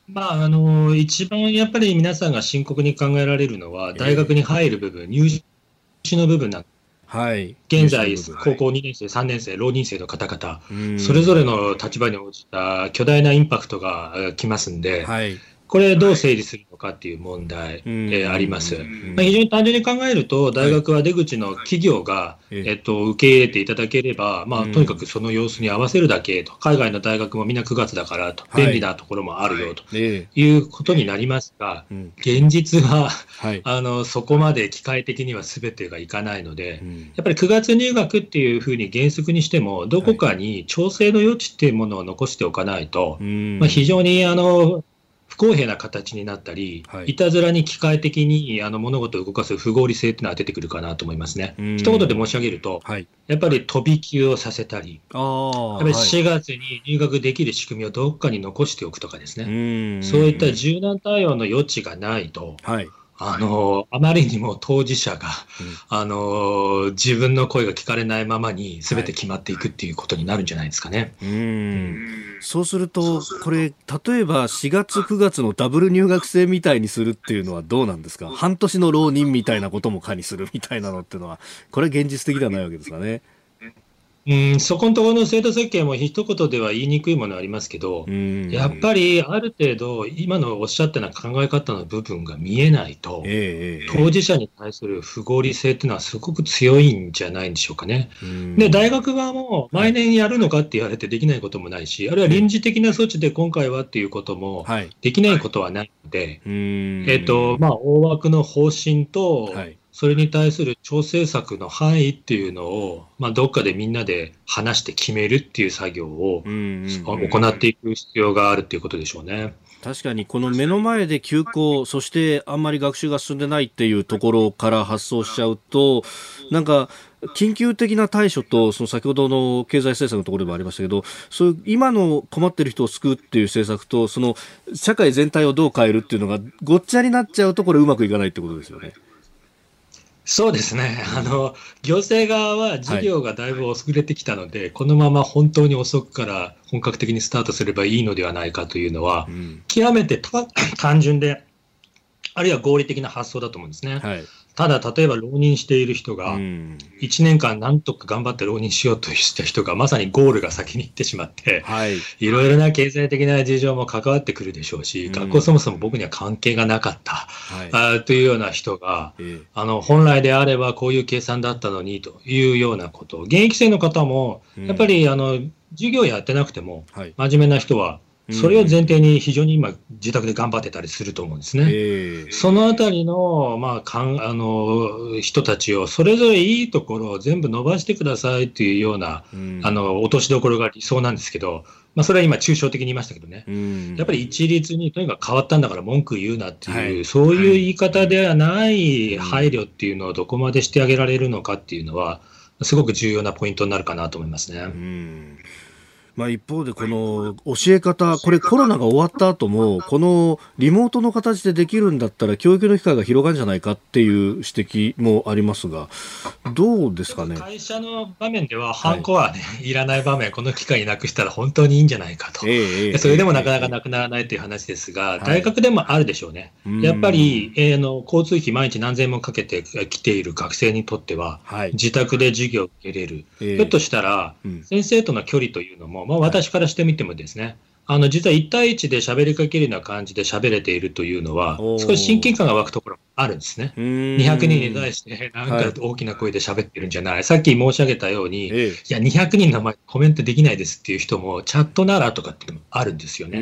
まあ、あの一番やっぱり皆さんが深刻に考えられるのは、大学に入る部分、入試の部分なんはい、現在、高校2年生、3年生、浪人生の方々、それぞれの立場に応じた巨大なインパクトがきますんで、はい、これ、どう整理するのかっていう問題、えあります、まあ、非常に単純に考えると、大学は出口の企業が、えっと、受け入れていただければ、まあ、とにかくその様子に合わせるだけと、海外の大学もみんな9月だからと、便利なところもあるよとい。うことになりますが、現実は、あのそこまで機械的にはすべてがいかないので、やっぱり9月入学っていうふうに原則にしても、どこかに調整の余地っていうものを残しておかないと、まあ、非常にあの不公平な形になったり、はい、いたずらに機械的にあの物事を動かす不合理性っていうのは出てくるかなと思いますね。一言で申し上げると、はい、やっぱり飛び級をさせたり、あやっぱり4月に入学できる仕組みをどっかに残しておくとかですね、そういった柔軟対応の余地がないと、はいあの、あまりにも当事者が、うん、あの、自分の声が聞かれないままに全て決まっていくっていうことになるんじゃないですかね。はい、うん。そうすると、これ、例えば4月9月のダブル入学生みたいにするっていうのはどうなんですか？半年の浪人みたいなことも可にするみたいなのっていうのは、これ現実的ではないわけですかね。うん、そこのところの制度設計も一言では言いにくいものありますけど、やっぱりある程度、今のおっしゃったような考え方の部分が見えないと、えー、当事者に対する不合理性っていうのはすごく強いんじゃないんでしょうかね。で、大学側も毎年やるのかって言われてできないこともないし、あるいは臨時的な措置で今回はっていうこともできないことはないので、えっ、と、まあ、大枠の方針と、はいそれに対する調整策の範囲っていうのを、まあ、どっかでみんなで話して決めるっていう作業を行っていく必要があるっていうことでしょうね。確かにこの目の前で休校、そしてあんまり学習が進んでないっていうところから発想しちゃうと、なんか、緊急的な対処と、その先ほどの経済政策のところでもありましたけど、そういう今の困ってる人を救うっていう政策と、その社会全体をどう変えるっていうのがごっちゃになっちゃうと、これうまくいかないってことですよね。そうですね、あの行政側は事業がだいぶ遅れてきたので、はい、このまま本当に遅くから本格的にスタートすればいいのではないかというのは、うん、極めて単純で、あるいは合理的な発想だと思うんですね。はいただ、例えば浪人している人が、1年間なんとか頑張って浪人しようとした人が、まさにゴールが先に行ってしまって、はい、いろいろな経済的な事情も関わってくるでしょうし、学校そもそも僕には関係がなかった、はい、あというような人が、あの、本来であればこういう計算だったのにというようなこと、現役生の方も、やっぱり、あの、授業やってなくても、真面目な人は、それを前提に非常に今、自宅で頑張ってたりすると思うんですね。えー、そのあたりの,、まあ、かんあの人たちを、それぞれいいところを全部伸ばしてくださいというような、うん、あの落としどころが理想なんですけど、まあ、それは今、抽象的に言いましたけどね、うん、やっぱり一律にとにかく変わったんだから文句言うなっていう、はい、そういう言い方ではない配慮っていうのをどこまでしてあげられるのかっていうのは、すごく重要なポイントになるかなと思いますね。うんまあ、一方でこの教え方、これコロナが終わった後も、このリモートの形でできるんだったら教育の機会が広がるんじゃないかっていう指摘もありますが、どうですかね？会社の場面では、ハンコはね、はい、いらない場面、この機会なくしたら本当にいいんじゃないかと。えー、それでもなかなかなくならないという話ですが、大学でもあるでしょうね。はい、やっぱり、えー、の交通費毎日何千もかけて来ている学生にとっては、はい、自宅で授業を受けれる。えー、ひょっとしたら、先生との距離というのも、まあ、私からしてみてもですね、あの実は1対1で喋りかけるような感じで喋れているというのは、少し親近感が湧くところあるんですね。200人に対して、なんか大きな声で喋ってるんじゃない、はい、さっき申し上げたように、ええ、いや、200人の前コメントできないですっていう人も、チャットならとかっていうのもあるんですよね。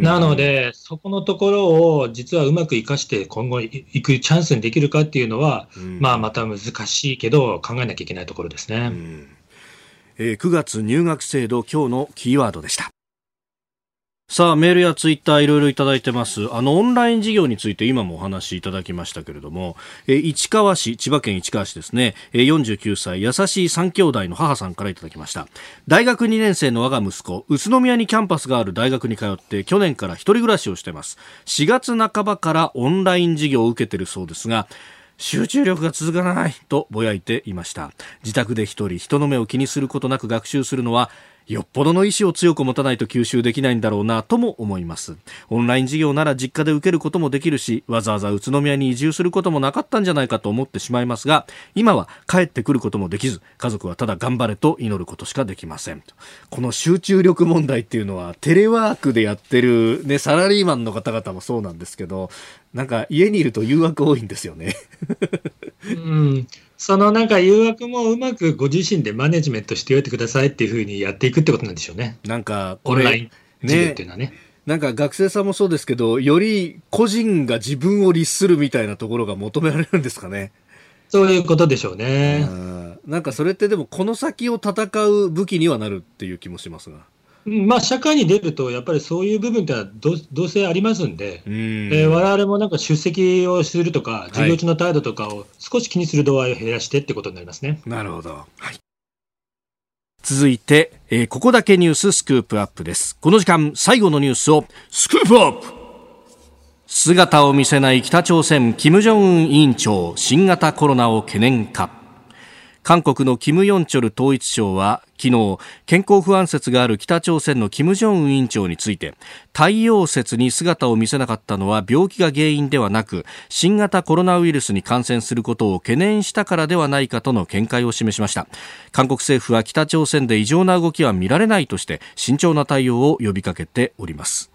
なので、そこのところを実はうまく生かして今後行くチャンスにできるかっていうのは、まあ、また難しいけど、考えなきゃいけないところですね。えー、9月入学制度今日のキーワードでしたさあ、メールやツイッターいろいろいただいてます。あの、オンライン授業について今もお話しいただきましたけれども、え市川市、千葉県市川市ですね、え49歳、優しい三兄弟の母さんからいただきました。大学2年生の我が息子、宇都宮にキャンパスがある大学に通って、去年から一人暮らしをしてます。4月半ばからオンライン授業を受けてるそうですが、集中力が続かないとぼやいていました。自宅で一人人の目を気にすることなく学習するのはよっぽどの意志を強く持たないと吸収できないんだろうなとも思います。オンライン授業なら実家で受けることもできるしわざわざ宇都宮に移住することもなかったんじゃないかと思ってしまいますが今は帰ってくることもできず家族はただ頑張れと祈ることしかできません。この集中力問題っていうのはテレワークでやってる、ね、サラリーマンの方々もそうなんですけどなんか家にいると誘惑多いんですよね。うん。そのなんか誘惑もうまくご自身でマネジメントしておいてくださいっていうふうにやっていくってことなんでしょうね。なんかこれ、オンライン授業っていうのはね。ねなんか学生さんもそうですけど、より個人が自分を律するみたいなところが求められるんですかね。そういうことでしょうね。なんかそれってでもこの先を戦う武器にはなるっていう気もしますが。まあ、社会に出ると、やっぱりそういう部分ってのはどどうせありますんで、えわれわれもなんか出席をするとか、授業中の態度とかを少し気にする度合いを減らしてってことになりますね。なるほど。はい。続いて、えー、ここだけニューススクープアップです。この時間、最後のニュースをスクープアップ姿を見せない北朝鮮、金正恩委員長、新型コロナを懸念か。韓国のキム・ヨンチョル統一相は昨日健康不安説がある北朝鮮の金正恩委員長について太陽節に姿を見せなかったのは病気が原因ではなく新型コロナウイルスに感染することを懸念したからではないかとの見解を示しました。韓国政府は北朝鮮で異常な動きは見られないとして慎重な対応を呼びかけております。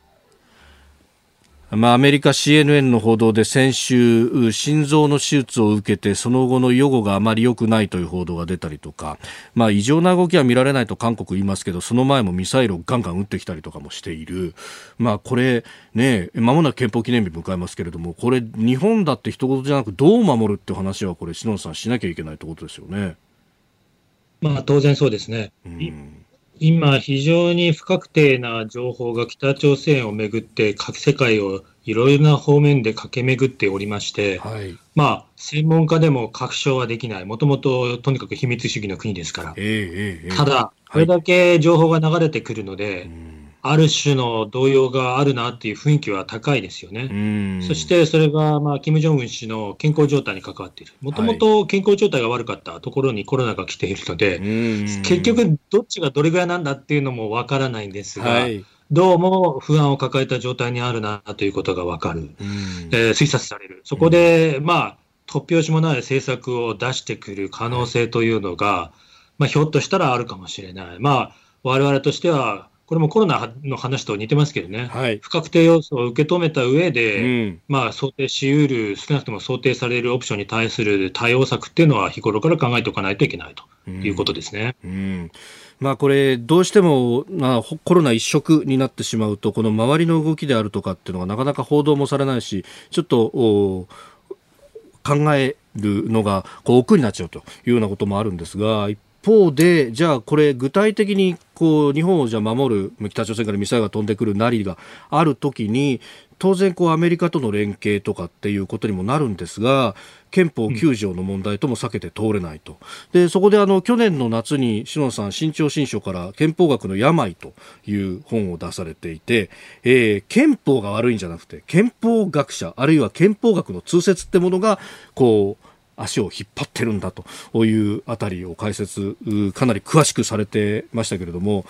まあ、アメリカ CNN の報道で先週、心臓の手術を受けて、その後の予後があまり良くないという報道が出たりとか、まあ、異常な動きは見られないと韓国言いますけど、その前もミサイルをガンガン撃ってきたりとかもしている。まあ、これ、ね、まもなく憲法記念日迎えますけれども、これ、日本だって一言じゃなく、どう守るって話は、これ、篠野さんしなきゃいけないってことですよね。まあ、当然そうですね。うん今、非常に不確定な情報が北朝鮮をめぐって、各世界をいろいろな方面で駆け巡っておりまして、はい、まあ、専門家でも確証はできない、もともととにかく秘密主義の国ですから、えーえー、ただ、これだけ情報が流れてくるので、はいある種の動揺があるなっていう雰囲気は高いですよね。そしてそれが、まあ、金正恩氏の健康状態に関わっている。もともと健康状態が悪かったところにコロナが来ているので、結局、どっちがどれぐらいなんだっていうのもわからないんですが、はい、どうも不安を抱えた状態にあるなということがわかる、えー、推察される。そこで、まあ、突拍子もない政策を出してくる可能性というのが、まあ、ひょっとしたらあるかもしれない。まあ、我々としては、これもコロナの話と似てますけどね、はい、不確定要素を受け止めた上で、うん、まあ、想定しうる、少なくとも想定されるオプションに対する対応策っていうのは、日頃から考えておかないといけないと。いうことですね。うん、うんまあ、これ、どうしても、まあ、コロナ一色になってしまうと、この周りの動きであるとかっていうのがなかなか報道もされないし、ちょっと考えるのがこう億になっちゃうというようなこともあるんですが、一方で、じゃあこれ具体的にこう日本をじゃ守る北朝鮮からミサイルが飛んでくるなりがあるときに当然アメリカとの連携とかっていうことにもなるんですが憲法9条の問題とも避けて通れないと、でそこであの去年の夏に篠野さん新潮新書から憲法学の病という本を出されていて、えー、憲法が悪いんじゃなくて憲法学者あるいは憲法学の通説ってものがこう足を引っ張ってるんだというあたりを解説かなり詳しくされてましたけれども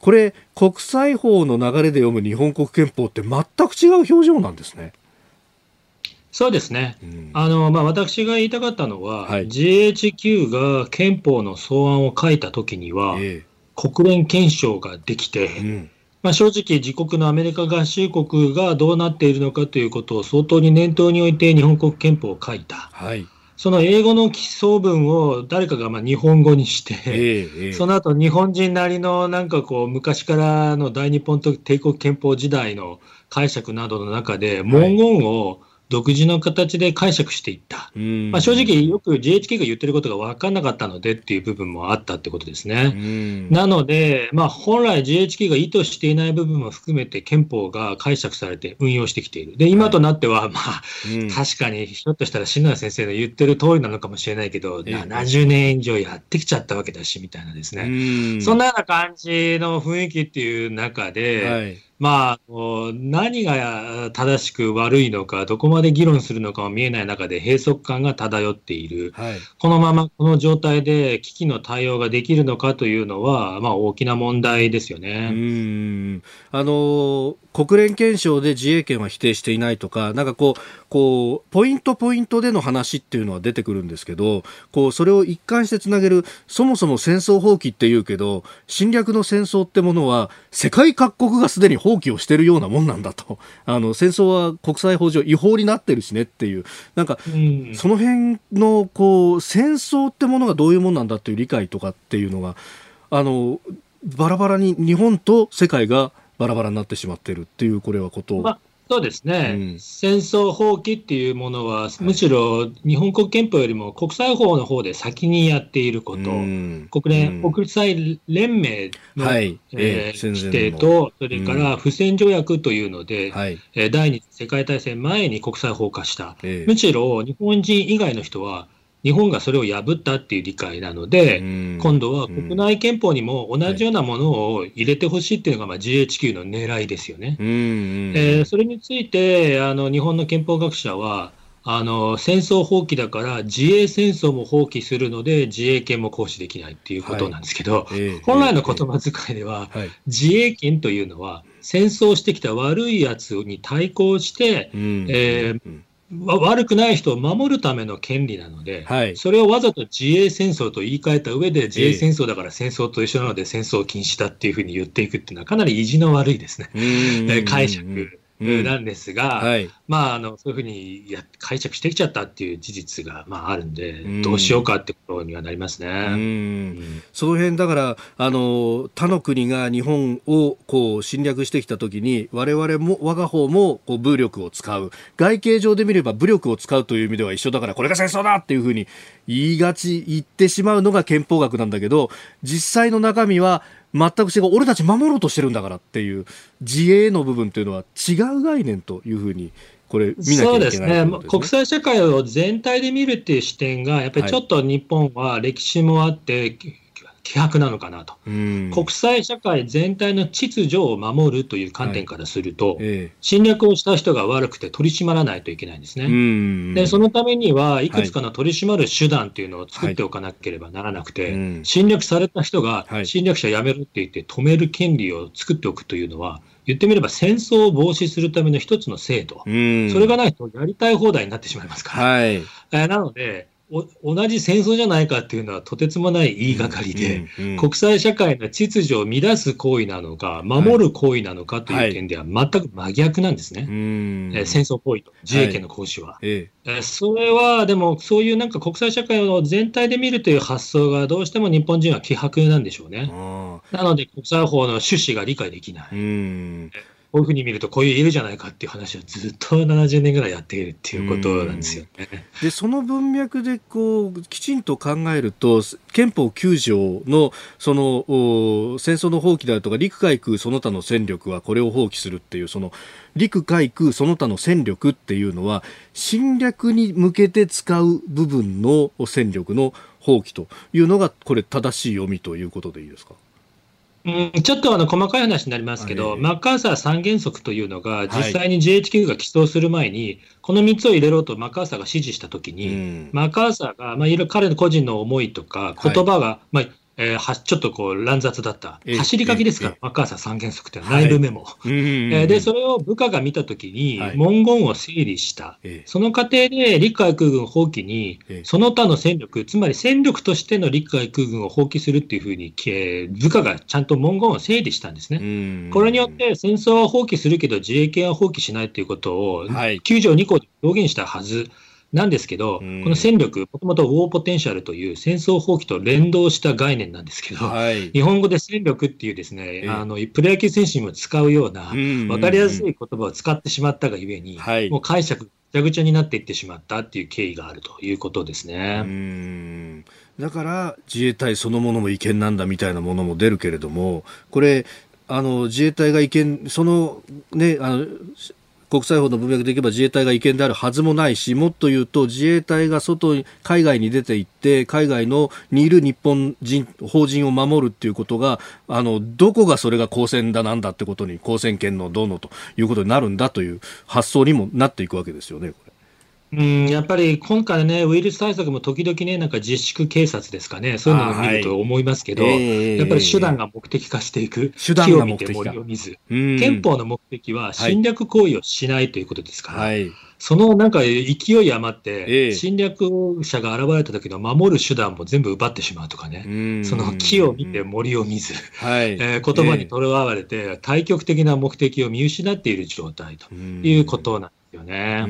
これ国際法の流れで読む日本国憲法って全く違う表情なんですね。そうですね、うん、あのまあ、私が言いたかったのは、はい、GHQ が憲法の草案を書いたときには、え。国連憲章ができて、うん、まあ、正直、自国のアメリカ合衆国がどうなっているのかということを相当に念頭に置いて日本国憲法を書いた。はいその英語の基礎文を誰かがまあ日本語にして、えー、その後日本人なりのなんかこう昔からの大日本帝国憲法時代の解釈などの中で文言を独自の形で解釈していった。まあ、正直、よく GHK が言ってることが分からなかったのでっていう部分もあったってことですね。なので、まあ、本来 GHK が意図していない部分も含めて憲法が解釈されて運用してきている。で、今となっては、まあ、確かにひょっとしたら篠谷先生の言ってる通りなのかもしれないけど、70年以上やってきちゃったわけだし、みたいなですね。そんなような感じの雰囲気っていう中で、はいまあ、何が正しく悪いのか、どこまで議論するのかは見えない中で閉塞感が漂っている、はい、このままこの状態で危機の対応ができるのかというのは、まあ、大きな問題ですよね。うん。あの国連憲章で自衛権は否定していないとか、なんかこう、こう、ポイントポイントでの話っていうのは出てくるんですけど、こう、それを一貫してつなげる、そもそも戦争放棄って言うけど、侵略の戦争ってものは、世界各国がすでに放棄をしてるようなもんなんだと。あの、戦争は国際法上違法になってるしねっていう、なんか、その辺の、こう、戦争ってものがどういうもんなんだっていう理解とかっていうのが、あの、バラバラに日本と世界がバラバラになってしまっているっていうこれはこと、まあ、そうですね、うん、戦争放棄っていうものは、むしろ日本国憲法よりも国際法の方で先にやっていること、うん、国連、うん、国際連盟の、はい、えー、規定と、それから不戦条約というので、はい、えー、第二次世界大戦前に国際法化した、えー、むしろ日本人以外の人は、日本がそれを破ったっていう理解なので、今度は国内憲法にも同じようなものを入れてほしいっていうのが、まあ、GHQ の狙いですよね。えー、それについてあの日本の憲法学者はあの戦争放棄だから自衛戦争も放棄するので自衛権も行使できないっていうことなんですけど、はい。えー、本来の言葉遣いでは、えー、自衛権というのは戦争してきた悪いやつに対抗して、えー悪くない人を守るための権利なので、はい、それをわざと自衛戦争と言い換えた上で、自衛戦争だから戦争と一緒なので戦争禁止だっていうふうに言っていくっていうのは、かなり意地の悪いですね、*laughs* 解釈なんですが、はい、まあ、あのそういうふうにや解釈してきちゃったっていう事実が、まあ、あるんで、ん。どうしようかってことにはなりますね。うん、その辺だからあの他の国が日本をこう侵略してきたときに我々も我が方もこう武力を使う。外形上で見れば武力を使うという意味では一緒だからこれが戦争だっていうふうに言いがち言ってしまうのが憲法学なんだけど実際の中身は全く違う俺たち守ろうとしてるんだからっていう自衛の部分というのは違う概念というふうにこれ見なきゃいけない、ね、そうですね。国際社会を全体で見るっていう視点がやっぱりちょっと日本は歴史もあって、はい希薄なのかなと、国際社会全体の秩序を守るという観点からすると、はいえ。ー、侵略をした人が悪くて取り締まらないといけないんですね。で、そのためにはいくつかの取り締まる手段というのを作っておかなければならなくて、はい、侵略された人が侵略者やめるって言って止める権利を作っておくというのは、言ってみれば戦争を防止するための一つの制度、それがないとやりたい放題になってしまいますから。はい、えなので、同じ戦争じゃないかっていうのはとてつもない言いがかりで、うんうんうん、国際社会の秩序を乱す行為なのか、守る行為なのかという点では全く真逆なんですね、はい、え戦争行為と、自衛権の行使は、はい、えそれはでも、そういうなんか国際社会を全体で見るという発想がどうしても日本人は希薄なんでしょうね。なので、国際法の趣旨が理解できない。こういうふうに見ると、こういういるじゃないかっていう話をずっと70年ぐらいやっているっていうことなんですよね。でその文脈でこうきちんと考えると、憲法9条のその戦争の放棄であるとか、陸海空その他の戦力はこれを放棄するっていう、その陸海空その他の戦力っていうのは、侵略に向けて使う部分の戦力の放棄というのが、これ、正しい読みということでいいですか？うん、ちょっとあの細かい話になりますけど、はい、マッカーサー三原則というのが、実際に GHQ が起訴する前に、はい、この3つを入れろとマッカーサーが指示したときに、うん、マッカーサーが、まあ、いろいろ彼の個人の思いとか、言葉が、はい、まあ、えー、はちょっとこう乱雑だった、走り書きですか？ら、マッカーサー三原則って内部メモ、はい、えー、でそれを部下が見たときに、文言を整理した、その過程で陸海空軍放棄に、その他の戦力、つまり戦力としての陸海空軍を放棄するっていうふうに、えー、部下がちゃんと文言を整理したんですね。これによって戦争は放棄するけど、自衛権は放棄しないということを、9条2項で表現したはず。なんですけど、この戦力、もともとウォーポテンシャルという戦争放棄と連動した概念なんですけど、はい、日本語で戦力っていうですね、あのプロ野球選手にも使うような、分かりやすい言葉を使ってしまったがゆえに、はい、もう解釈、ぐちゃぐちゃになっていってしまったっていう経緯があるということですね。だから自衛隊そのものも違憲なんだみたいなものも出るけれども、これ、あの自衛隊が違憲、そのね、あの国際法の文脈でいけば自衛隊が違憲であるはずもないし、もっと言うと自衛隊が外に、海外に出て行って、海外のにいる日本人、法人を守るっていうことが、あの、どこがそれが公選だなんだってことに、公選権のどうのということになるんだという発想にもなっていくわけですよね。うん、やっぱり今回ね、ウイルス対策も時々ね、なんか自粛警察ですかね、そういうのを見ると思いますけど、はい、やっぱり手段が目的化していく、手段が目的森を見ず、憲法の目的は侵略行為をしないということですから、はい、そのなんか勢い余って、侵略者が現れた時の守る手段も全部奪ってしまうとかね、その木を見て森を見ず、はい、*laughs* えー、言葉にとらわれて、対極的な目的を見失っている状態ということなんです。よね。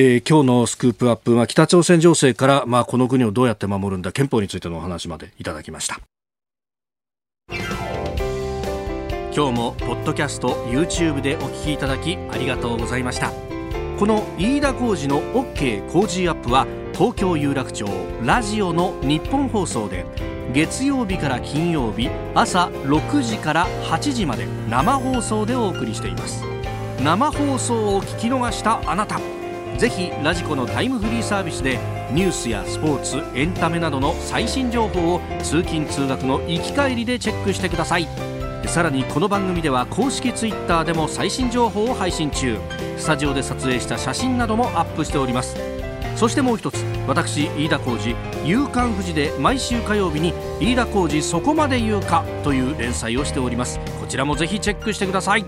えー、今日のスクープアップは北朝鮮情勢から、まあ、この国をどうやって守るんだ憲法についてのお話までいただきました。今日もポッドキャスト YouTube でお聞きいただきありがとうございました。この飯田浩司の OK 工事アップは東京有楽町ラジオの日本放送で月曜日から金曜日朝6時から8時まで生放送でお送りしています。生放送を聞き逃したあなた。ぜひラジコのタイムフリーサービスでニュースやスポーツエンタメなどの最新情報を通勤通学の行き帰りでチェックしてください。さらにこの番組では公式 Twitter でも最新情報を配信中。スタジオで撮影した写真などもアップしております。そしてもう一つ私飯田浩司「夕刊富士」で毎週火曜日に「飯田浩司そこまで言うか」という連載をしております。こちらもぜひチェックしてください。